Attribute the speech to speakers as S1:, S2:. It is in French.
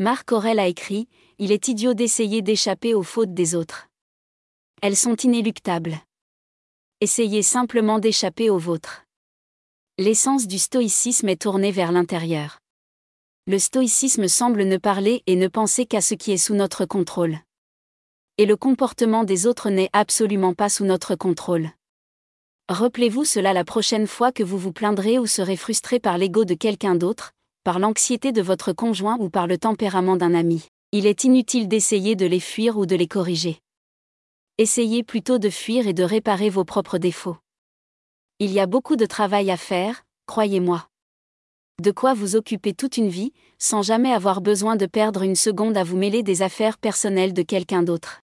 S1: Marc Aurel a écrit Il est idiot d'essayer d'échapper aux fautes des autres. Elles sont inéluctables. Essayez simplement d'échapper aux vôtres. L'essence du stoïcisme est tournée vers l'intérieur. Le stoïcisme semble ne parler et ne penser qu'à ce qui est sous notre contrôle. Et le comportement des autres n'est absolument pas sous notre contrôle. Rappelez-vous cela la prochaine fois que vous vous plaindrez ou serez frustré par l'ego de quelqu'un d'autre, par l'anxiété de votre conjoint ou par le tempérament d'un ami. Il est inutile d'essayer de les fuir ou de les corriger. Essayez plutôt de fuir et de réparer vos propres défauts. Il y a beaucoup de travail à faire, croyez-moi. De quoi vous occuper toute une vie, sans jamais avoir besoin de perdre une seconde à vous mêler des affaires personnelles de quelqu'un d'autre.